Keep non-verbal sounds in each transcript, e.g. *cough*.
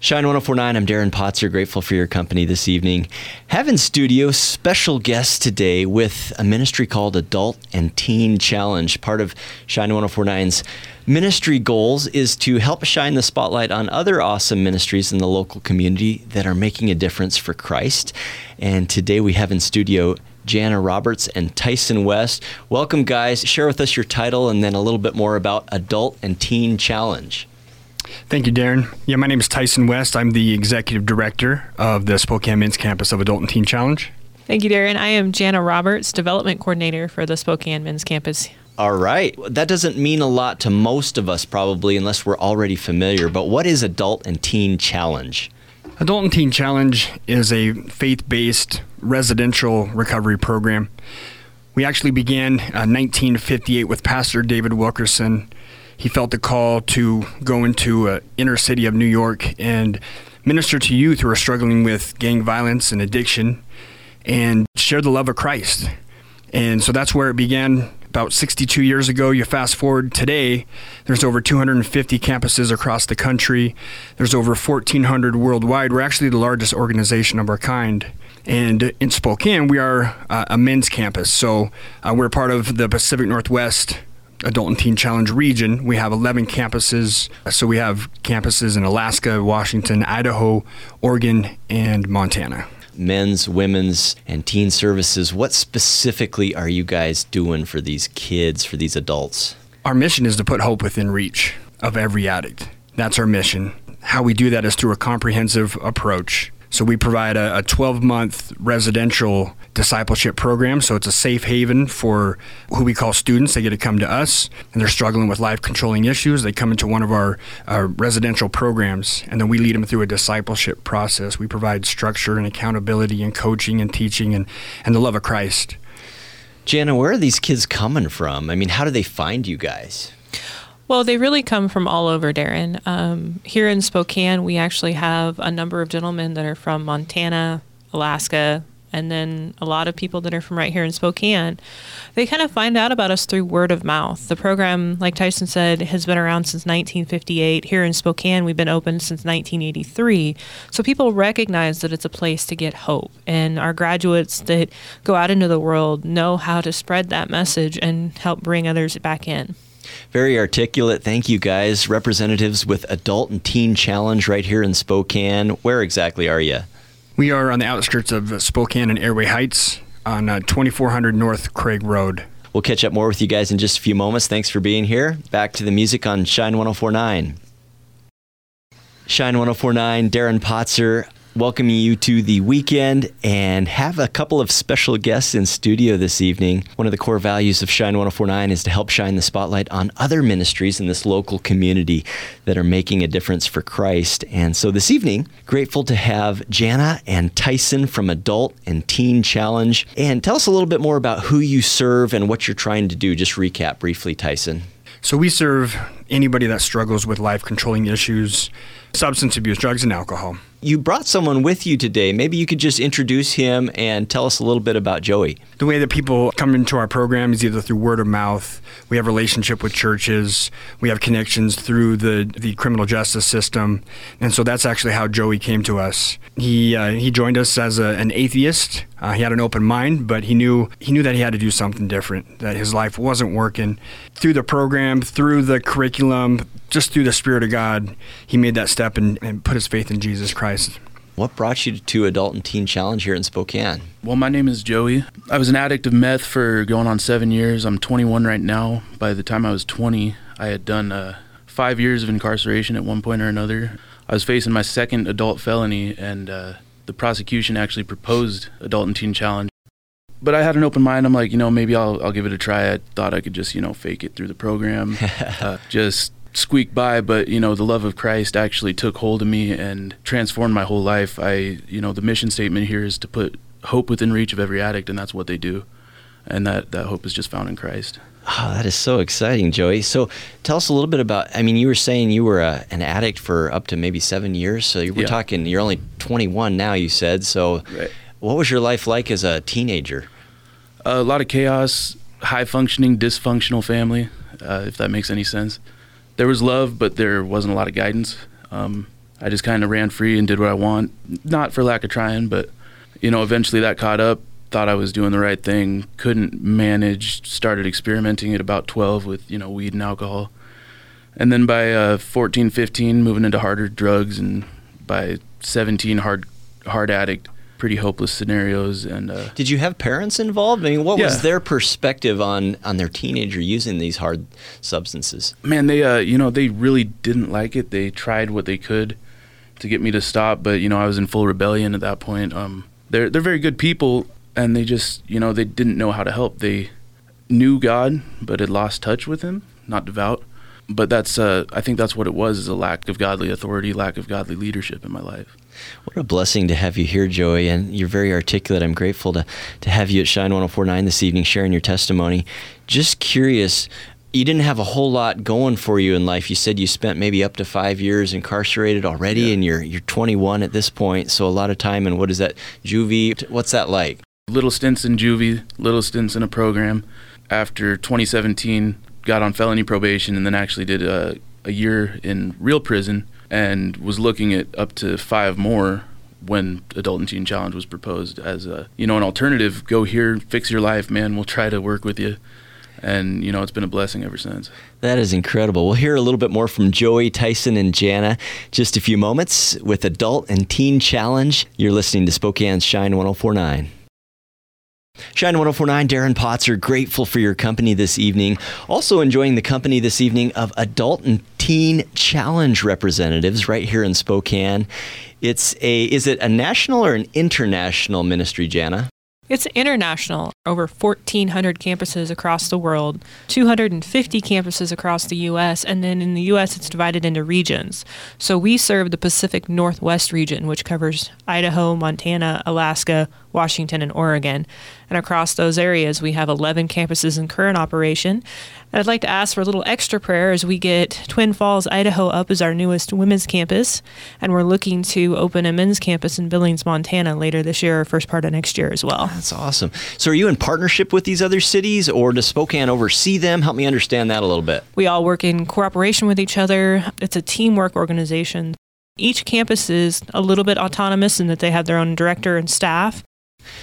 Shine 1049, I'm Darren Potzer, grateful for your company this evening. Have in studio special guest today with a ministry called Adult and Teen Challenge. Part of Shine 1049's ministry goals is to help shine the spotlight on other awesome ministries in the local community that are making a difference for Christ. And today we have in studio Jana Roberts and Tyson West. Welcome, guys. Share with us your title and then a little bit more about Adult and Teen Challenge. Thank you, Darren. Yeah, my name is Tyson West. I'm the executive director of the Spokane Men's Campus of Adult and Teen Challenge. Thank you, Darren. I am Jana Roberts, development coordinator for the Spokane Men's Campus. All right. That doesn't mean a lot to most of us, probably, unless we're already familiar. But what is Adult and Teen Challenge? Adult and Teen Challenge is a faith based residential recovery program. We actually began uh, 1958 with Pastor David Wilkerson he felt the call to go into an inner city of New York and minister to youth who are struggling with gang violence and addiction and share the love of Christ. And so that's where it began about 62 years ago. You fast forward today, there's over 250 campuses across the country. There's over 1,400 worldwide. We're actually the largest organization of our kind. And in Spokane, we are uh, a men's campus. So uh, we're part of the Pacific Northwest Adult and Teen Challenge region, we have 11 campuses. So we have campuses in Alaska, Washington, Idaho, Oregon, and Montana. Men's, women's, and teen services. What specifically are you guys doing for these kids, for these adults? Our mission is to put hope within reach of every addict. That's our mission. How we do that is through a comprehensive approach so we provide a 12 month residential discipleship program. So it's a safe haven for who we call students. They get to come to us and they're struggling with life controlling issues. They come into one of our, our residential programs and then we lead them through a discipleship process. We provide structure and accountability and coaching and teaching and, and the love of Christ. Jana, where are these kids coming from? I mean, how do they find you guys? Well, they really come from all over, Darren. Um, here in Spokane, we actually have a number of gentlemen that are from Montana, Alaska, and then a lot of people that are from right here in Spokane. They kind of find out about us through word of mouth. The program, like Tyson said, has been around since 1958. Here in Spokane, we've been open since 1983. So people recognize that it's a place to get hope. And our graduates that go out into the world know how to spread that message and help bring others back in. Very articulate. Thank you, guys. Representatives with Adult and Teen Challenge right here in Spokane. Where exactly are you? We are on the outskirts of Spokane and Airway Heights on uh, 2400 North Craig Road. We'll catch up more with you guys in just a few moments. Thanks for being here. Back to the music on Shine 1049. Shine 1049, Darren Potzer welcoming you to the weekend and have a couple of special guests in studio this evening. One of the core values of Shine 1049 is to help shine the spotlight on other ministries in this local community that are making a difference for Christ. And so this evening, grateful to have Jana and Tyson from Adult and Teen Challenge. And tell us a little bit more about who you serve and what you're trying to do. Just recap briefly, Tyson. So we serve anybody that struggles with life controlling issues, substance abuse, drugs, and alcohol. You brought someone with you today. Maybe you could just introduce him and tell us a little bit about Joey. The way that people come into our program is either through word of mouth, we have relationship with churches, we have connections through the, the criminal justice system, and so that's actually how Joey came to us. He uh, he joined us as a, an atheist. Uh, he had an open mind, but he knew he knew that he had to do something different. That his life wasn't working. Through the program, through the curriculum, just through the Spirit of God, he made that step and, and put his faith in Jesus Christ. What brought you to Adult and Teen Challenge here in Spokane? Well, my name is Joey. I was an addict of meth for going on seven years. I'm 21 right now. By the time I was 20, I had done uh, five years of incarceration at one point or another. I was facing my second adult felony, and uh, the prosecution actually proposed Adult and Teen Challenge. But I had an open mind. I'm like, you know, maybe I'll, I'll give it a try. I thought I could just, you know, fake it through the program. *laughs* uh, just squeak by, but you know, the love of Christ actually took hold of me and transformed my whole life. I, you know, the mission statement here is to put hope within reach of every addict, and that's what they do. And that, that hope is just found in Christ. Oh, that is so exciting, Joey. So tell us a little bit about, I mean, you were saying you were a, an addict for up to maybe seven years. So you were yeah. talking, you're only 21 now, you said. So right. What was your life like as a teenager? a lot of chaos, high functioning, dysfunctional family, uh, if that makes any sense there was love, but there wasn't a lot of guidance. Um, I just kind of ran free and did what I want, not for lack of trying, but you know, eventually that caught up. Thought I was doing the right thing, couldn't manage. Started experimenting at about 12 with you know weed and alcohol, and then by uh, 14, 15, moving into harder drugs, and by 17, hard hard addict pretty hopeless scenarios. And uh, did you have parents involved? I mean, what yeah. was their perspective on on their teenager using these hard substances? Man, they uh, you know they really didn't like it. They tried what they could to get me to stop, but you know I was in full rebellion at that point. Um, they're they're very good people, and they just you know they didn't know how to help. They knew God, but had lost touch with Him. Not devout, but that's uh, I think that's what it was: is a lack of godly authority, lack of godly leadership in my life. What a blessing to have you here, Joey, and you're very articulate. I'm grateful to, to have you at Shine 1049 this evening sharing your testimony. Just curious, you didn't have a whole lot going for you in life. You said you spent maybe up to five years incarcerated already, yeah. and you're you're 21 at this point. So a lot of time. And what is that, juvie? What's that like? Little stints in juvie, little stints in a program. After 2017, got on felony probation, and then actually did a, a year in real prison and was looking at up to five more when adult and teen challenge was proposed as a you know an alternative. Go here fix your life man. We'll try to work with you. And you know it's been a blessing ever since. That is incredible. We'll hear a little bit more from joey tyson and jana just a few moments with adult and teen challenge. You're listening to spokane's shine 1049 Shine 1049, Darren Potzer, grateful for your company this evening. Also enjoying the company this evening of adult and teen challenge representatives right here in Spokane. It's a is it a national or an international ministry, Jana? It's international. Over 1,400 campuses across the world, 250 campuses across the U.S., and then in the U.S., it's divided into regions. So we serve the Pacific Northwest region, which covers Idaho, Montana, Alaska, Washington, and Oregon. And across those areas, we have 11 campuses in current operation. And I'd like to ask for a little extra prayer as we get Twin Falls, Idaho up as our newest women's campus. And we're looking to open a men's campus in Billings, Montana later this year or first part of next year as well. That's awesome. So are you in partnership with these other cities or does Spokane oversee them? Help me understand that a little bit. We all work in cooperation with each other. It's a teamwork organization. Each campus is a little bit autonomous in that they have their own director and staff.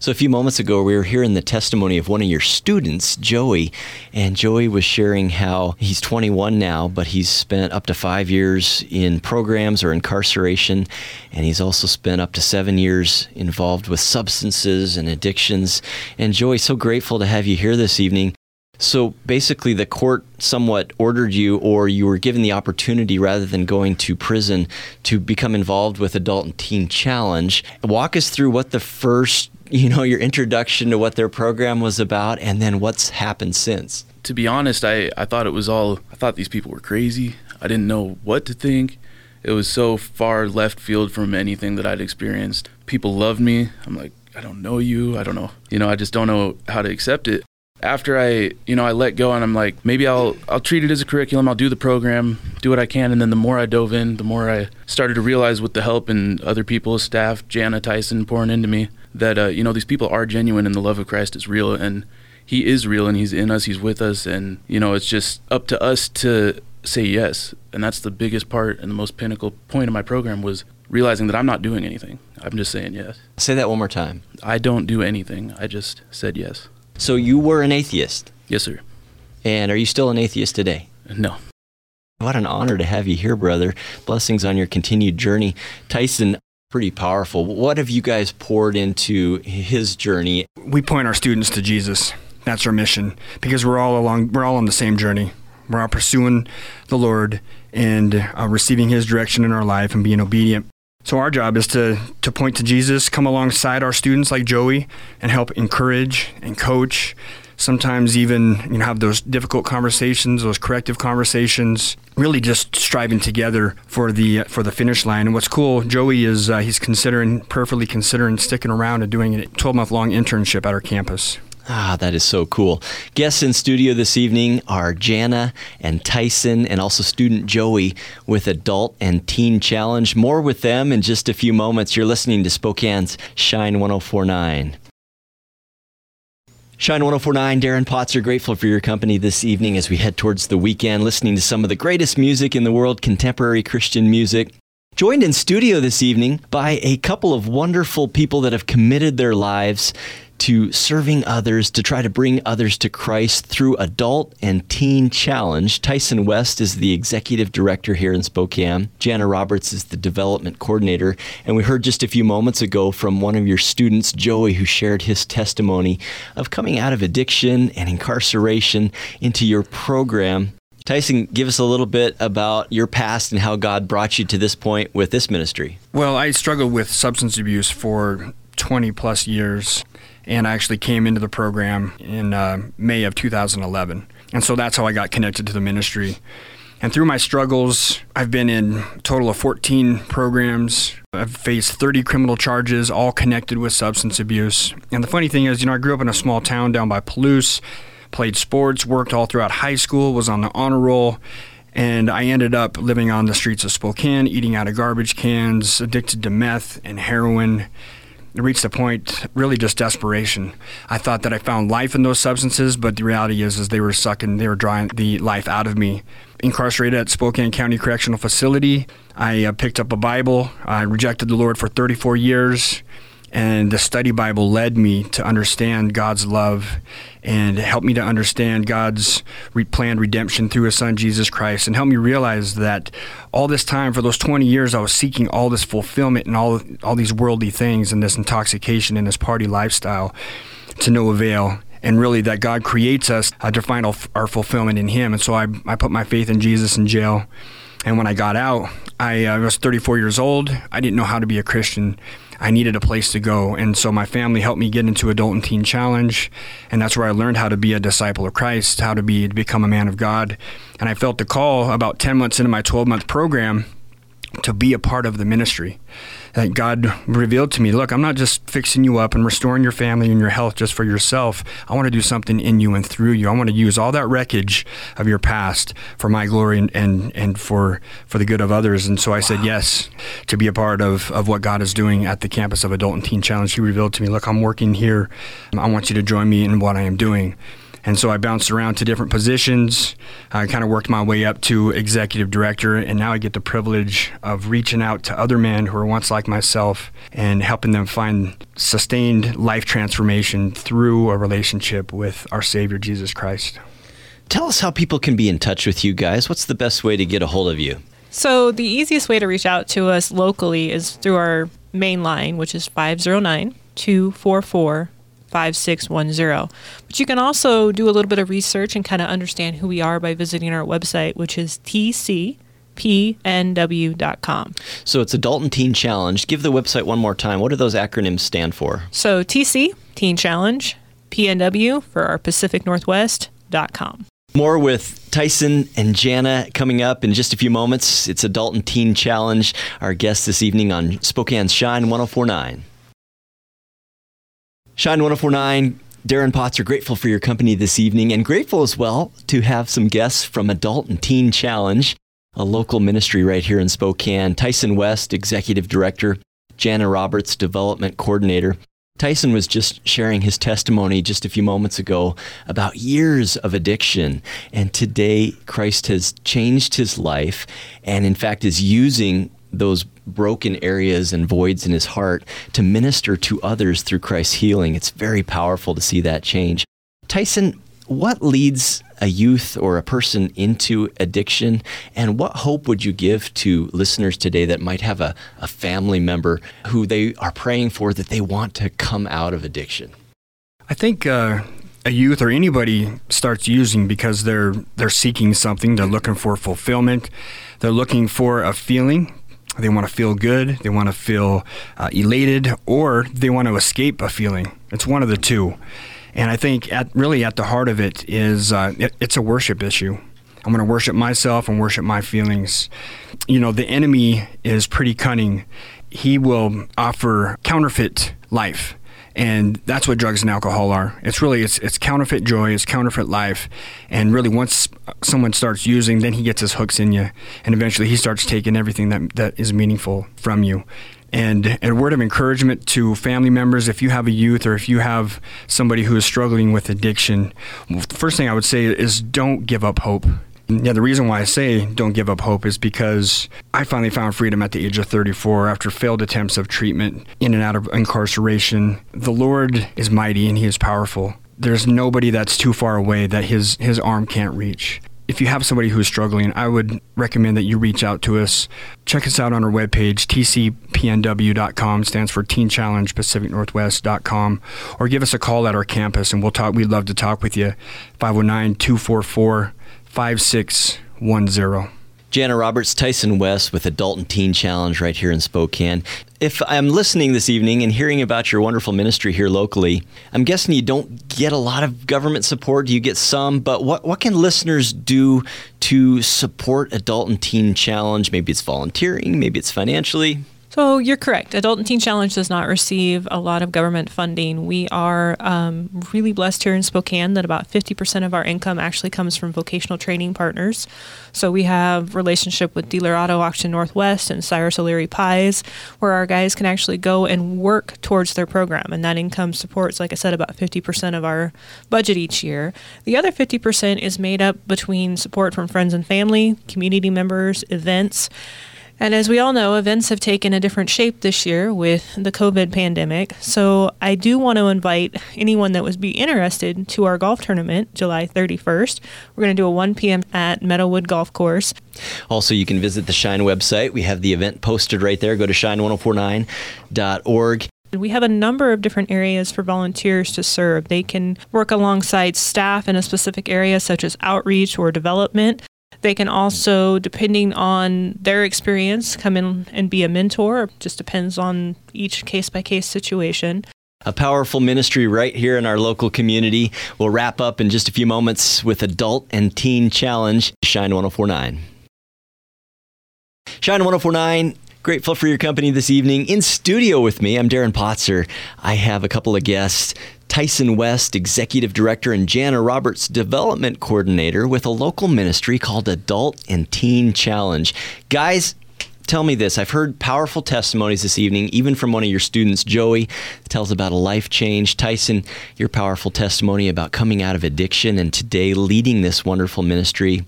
So, a few moments ago, we were hearing the testimony of one of your students, Joey, and Joey was sharing how he's 21 now, but he's spent up to five years in programs or incarceration, and he's also spent up to seven years involved with substances and addictions. And, Joey, so grateful to have you here this evening. So basically, the court somewhat ordered you, or you were given the opportunity rather than going to prison to become involved with Adult and Teen Challenge. Walk us through what the first you know your introduction to what their program was about and then what's happened since. To be honest i i thought it was all i thought these people were crazy. I didn't know what to think. It was so far left field from anything that i'd experienced. People loved me. I'm like i don't know you. I don't know you know i just don't know how to accept it after I, you know, I let go and I'm like, maybe I'll I'll treat it as a curriculum. I'll do the program, do what I can, and then the more I dove in, the more I started to realize with the help and other people's staff, Jana Tyson pouring into me, that uh, you know these people are genuine and the love of Christ is real and He is real and He's in us, He's with us, and you know it's just up to us to say yes, and that's the biggest part and the most pinnacle point of my program was realizing that I'm not doing anything. I'm just saying yes. Say that one more time. I don't do anything. I just said yes. So you were an atheist? Yes, sir. And are you still an atheist today? No. What an honor to have you here, brother. Blessings on your continued journey. Tyson, pretty powerful. What have you guys poured into his journey? We point our students to Jesus. That's our mission because we're all along we're all on the same journey. We're all pursuing the Lord and uh, receiving his direction in our life and being obedient. So our job is to to point to Jesus, come alongside our students like Joey and help encourage and coach. Sometimes even you know have those difficult conversations, those corrective conversations. Really, just striving together for the for the finish line. And what's cool, Joey is uh, he's considering, perfectly considering sticking around and doing a 12 month long internship at our campus. Ah, that is so cool. Guests in studio this evening are Jana and Tyson, and also student Joey with Adult and Teen Challenge. More with them in just a few moments. You're listening to Spokane's Shine 1049. Shine 1049, Darren Potzer grateful for your company this evening as we head towards the weekend, listening to some of the greatest music in the world, contemporary Christian music. joined in studio this evening by a couple of wonderful people that have committed their lives to serving others, to try to bring others to Christ through Adult and Teen Challenge. Tyson West is the executive director here in Spokane. Jana Roberts is the development coordinator. And we heard just a few moments ago from one of your students, Joey, who shared his testimony of coming out of addiction and incarceration into your program. Tyson, give us a little bit about your past and how God brought you to this point with this ministry. Well, I struggled with substance abuse for 20 plus years and I actually came into the program in uh, May of 2011. And so that's how I got connected to the ministry. And through my struggles, I've been in total of 14 programs. I've faced 30 criminal charges, all connected with substance abuse. And the funny thing is, you know, I grew up in a small town down by Palouse, played sports, worked all throughout high school, was on the honor roll. And I ended up living on the streets of Spokane, eating out of garbage cans, addicted to meth and heroin reached a point really just desperation. I thought that I found life in those substances, but the reality is is they were sucking, they were drawing the life out of me. Incarcerated at Spokane County Correctional Facility, I uh, picked up a Bible. I rejected the Lord for 34 years. And the study Bible led me to understand God's love and helped me to understand God's re- planned redemption through His Son, Jesus Christ, and helped me realize that all this time, for those 20 years, I was seeking all this fulfillment and all, all these worldly things and this intoxication and this party lifestyle to no avail and really that God creates us uh, to find our fulfillment in Him. And so I, I put my faith in Jesus in jail. And when I got out, I uh, was 34 years old. I didn't know how to be a Christian. I needed a place to go. And so my family helped me get into Adult and Teen Challenge. And that's where I learned how to be a disciple of Christ, how to be to become a man of God. And I felt the call about 10 months into my 12 month program to be a part of the ministry that God revealed to me look, I'm not just fixing you up and restoring your family and your health just for yourself. I want to do something in you and through you. I want to use all that wreckage of your past for my glory and, and, and for, for the good of others. And so I wow. said yes to be a part of, of what God is doing at the campus of Adult and Teen Challenge. He revealed to me, look, I'm working here. I want you to join me in what I am doing. And so I bounced around to different positions. I kind of worked my way up to executive director, and now I get the privilege of reaching out to other men who are once like myself and helping them find sustained life transformation through a relationship with our Savior Jesus Christ. Tell us how people can be in touch with you guys. What's the best way to get a hold of you? So, the easiest way to reach out to us locally is through our main line, which is 509 244 5610. But you can also do a little bit of research and kind of understand who we are by visiting our website, which is tcpnw.com. So it's Adult and Teen Challenge. Give the website one more time. What do those acronyms stand for? So TC, Teen Challenge, PNW for our Pacific Northwest.com. More with Tyson and Jana coming up in just a few moments. It's Adult and Teen Challenge, our guest this evening on Spokane's Shine 1049. Shine 1049, Darren Potzer, grateful for your company this evening and grateful as well to have some guests from Adult and Teen Challenge, a local ministry right here in Spokane. Tyson West, Executive Director, Jana Roberts, Development Coordinator. Tyson was just sharing his testimony just a few moments ago about years of addiction. And today, Christ has changed his life and, in fact, is using those broken areas and voids in his heart to minister to others through Christ's healing. It's very powerful to see that change. Tyson, what leads a youth or a person into addiction? And what hope would you give to listeners today that might have a, a family member who they are praying for that they want to come out of addiction? I think uh, a youth or anybody starts using because they're they're seeking something. They're looking for fulfillment. They're looking for a feeling they want to feel good, they want to feel uh, elated, or they want to escape a feeling. It's one of the two. And I think at really at the heart of it is uh, it, it's a worship issue. I'm going to worship myself and worship my feelings. You know, the enemy is pretty cunning. He will offer counterfeit life and that's what drugs and alcohol are. It's really it's it's counterfeit joy, it's counterfeit life, and really once someone starts using, then he gets his hooks in you, and eventually he starts taking everything that that is meaningful from you. And a word of encouragement to family members if you have a youth or if you have somebody who is struggling with addiction, the first thing I would say is don't give up hope Yeah, the reason why I say don't give up hope is because I finally found freedom at the age of 34 after failed attempts of treatment in and out of incarceration. The Lord is mighty and He is powerful. There's nobody that's too far away that His His arm can't reach if you have somebody who's struggling, I would recommend that you reach out to us. Check us out on our webpage, tcpnw.com, stands for Teen Challenge Pacific Northwest.com, or give us a call at our campus and we'll talk. We'd love to talk with you. 509 244 5610. Jana Roberts, Tyson West with Adult and Teen Challenge right here in Spokane. If I'm listening this evening and hearing about your wonderful ministry here locally, I'm guessing you don't get a lot of government support. You get some, but what, what can listeners do to support Adult and Teen Challenge? Maybe it's volunteering, maybe it's financially. So you're correct. Adult and Teen Challenge does not receive a lot of government funding. We are um, really blessed here in Spokane that about 50% of our income actually comes from vocational training partners. So we have relationship with Dealer Auto Auction Northwest and Cyrus O'Leary Pies, where our guys can actually go and work towards their program, and that income supports, like I said, about 50% of our budget each year. The other 50% is made up between support from friends and family, community members, events. And as we all know, events have taken a different shape this year with the COVID pandemic. So I do want to invite anyone that would be interested to our golf tournament July 31st. We're going to do a 1 p.m. at Meadowood Golf Course. Also, you can visit the Shine website. We have the event posted right there. Go to shine1049.org. We have a number of different areas for volunteers to serve. They can work alongside staff in a specific area, such as outreach or development. They can also, depending on their experience, come in and be a mentor. It just depends on each case by case situation. A powerful ministry right here in our local community. We'll wrap up in just a few moments with Adult and Teen Challenge, Shine 1049. Shine 1049 Grateful for your company this evening. In studio with me, I'm Darren Potzer. I have a couple of guests Tyson West, Executive Director, and Jana Roberts, Development Coordinator with a local ministry called Adult and Teen Challenge. Guys, tell me this. I've heard powerful testimonies this evening, even from one of your students, Joey, tells about a life change. Tyson, your powerful testimony about coming out of addiction and today leading this wonderful ministry.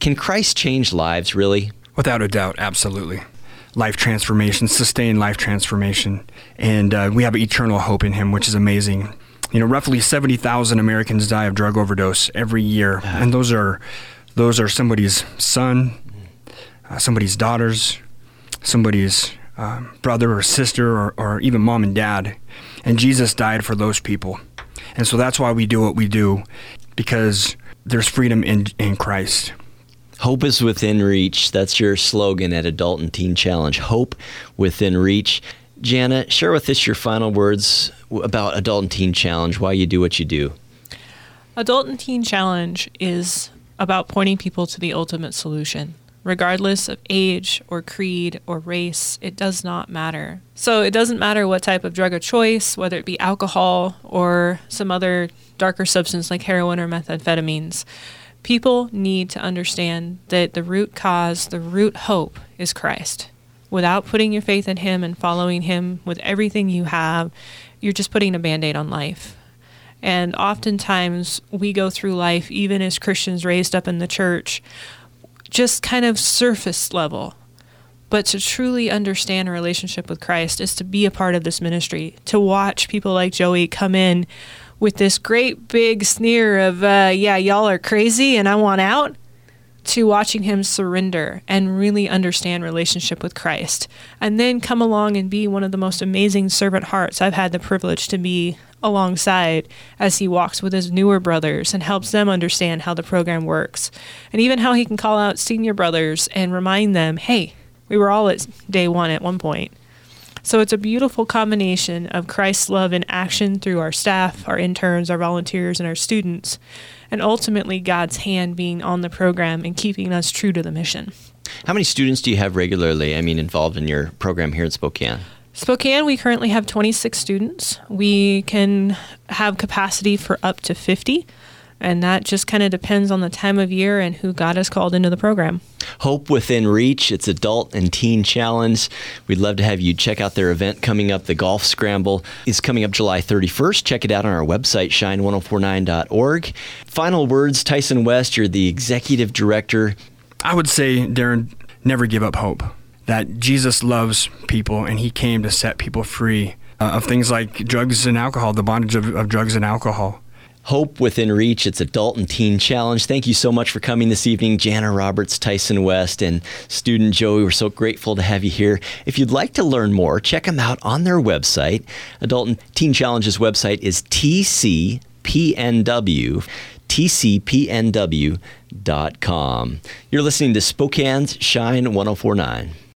Can Christ change lives, really? Without a doubt, absolutely. Life transformation, sustained life transformation. And uh, we have eternal hope in Him, which is amazing you know, roughly 70,000 Americans die of drug overdose every year, and those are those are somebody's son, uh, somebody's daughters, somebody's uh, brother or sister, or, or even mom and dad. And Jesus died for those people, and so that's why we do what we do, because there's freedom in in Christ. Hope is within reach. That's your slogan at Adult and Teen Challenge. Hope within reach. Jana, share with us your final words about Adult and Teen Challenge, why you do what you do. Adult and Teen Challenge is about pointing people to the ultimate solution. Regardless of age or creed or race, it does not matter. So it doesn't matter what type of drug of choice, whether it be alcohol or some other darker substance like heroin or methamphetamines. People need to understand that the root cause, the root hope is Christ without putting your faith in Him and following Him with everything you have, you're just putting a band aid on life. And oftentimes we go through life, even as Christians raised up in the church, just kind of surface level. But to truly understand a relationship with Christ is to be a part of this ministry, to watch people like Joey come in with this great big sneer of, uh, yeah, y'all are crazy and I want out to watching him surrender and really understand relationship with Christ and then come along and be one of the most amazing servant hearts I've had the privilege to be alongside as he walks with his newer brothers and helps them understand how the program works and even how he can call out senior brothers and remind them hey we were all at day 1 at one point so it's a beautiful combination of Christ's love in action through our staff, our interns, our volunteers, and our students, and ultimately God's hand being on the program and keeping us true to the mission. How many students do you have regularly, I mean, involved in your program here in Spokane? Spokane, we currently have 26 students. We can have capacity for up to 50. And that just kind of depends on the time of year and who God has called into the program. Hope Within Reach. It's adult and teen challenge. We'd love to have you check out their event coming up. The Golf Scramble is coming up July 31st. Check it out on our website, shine1049.org. Final words, Tyson West, you're the executive director. I would say, Darren, never give up hope. That Jesus loves people and he came to set people free uh, of things like drugs and alcohol, the bondage of, of drugs and alcohol. Hope Within Reach. It's Adult and Teen Challenge. Thank you so much for coming this evening, Jana Roberts, Tyson West, and student Joey. We're so grateful to have you here. If you'd like to learn more, check them out on their website. Adult and Teen Challenge's website is TCPNW, tcpnw.com. You're listening to Spokane's Shine 1049.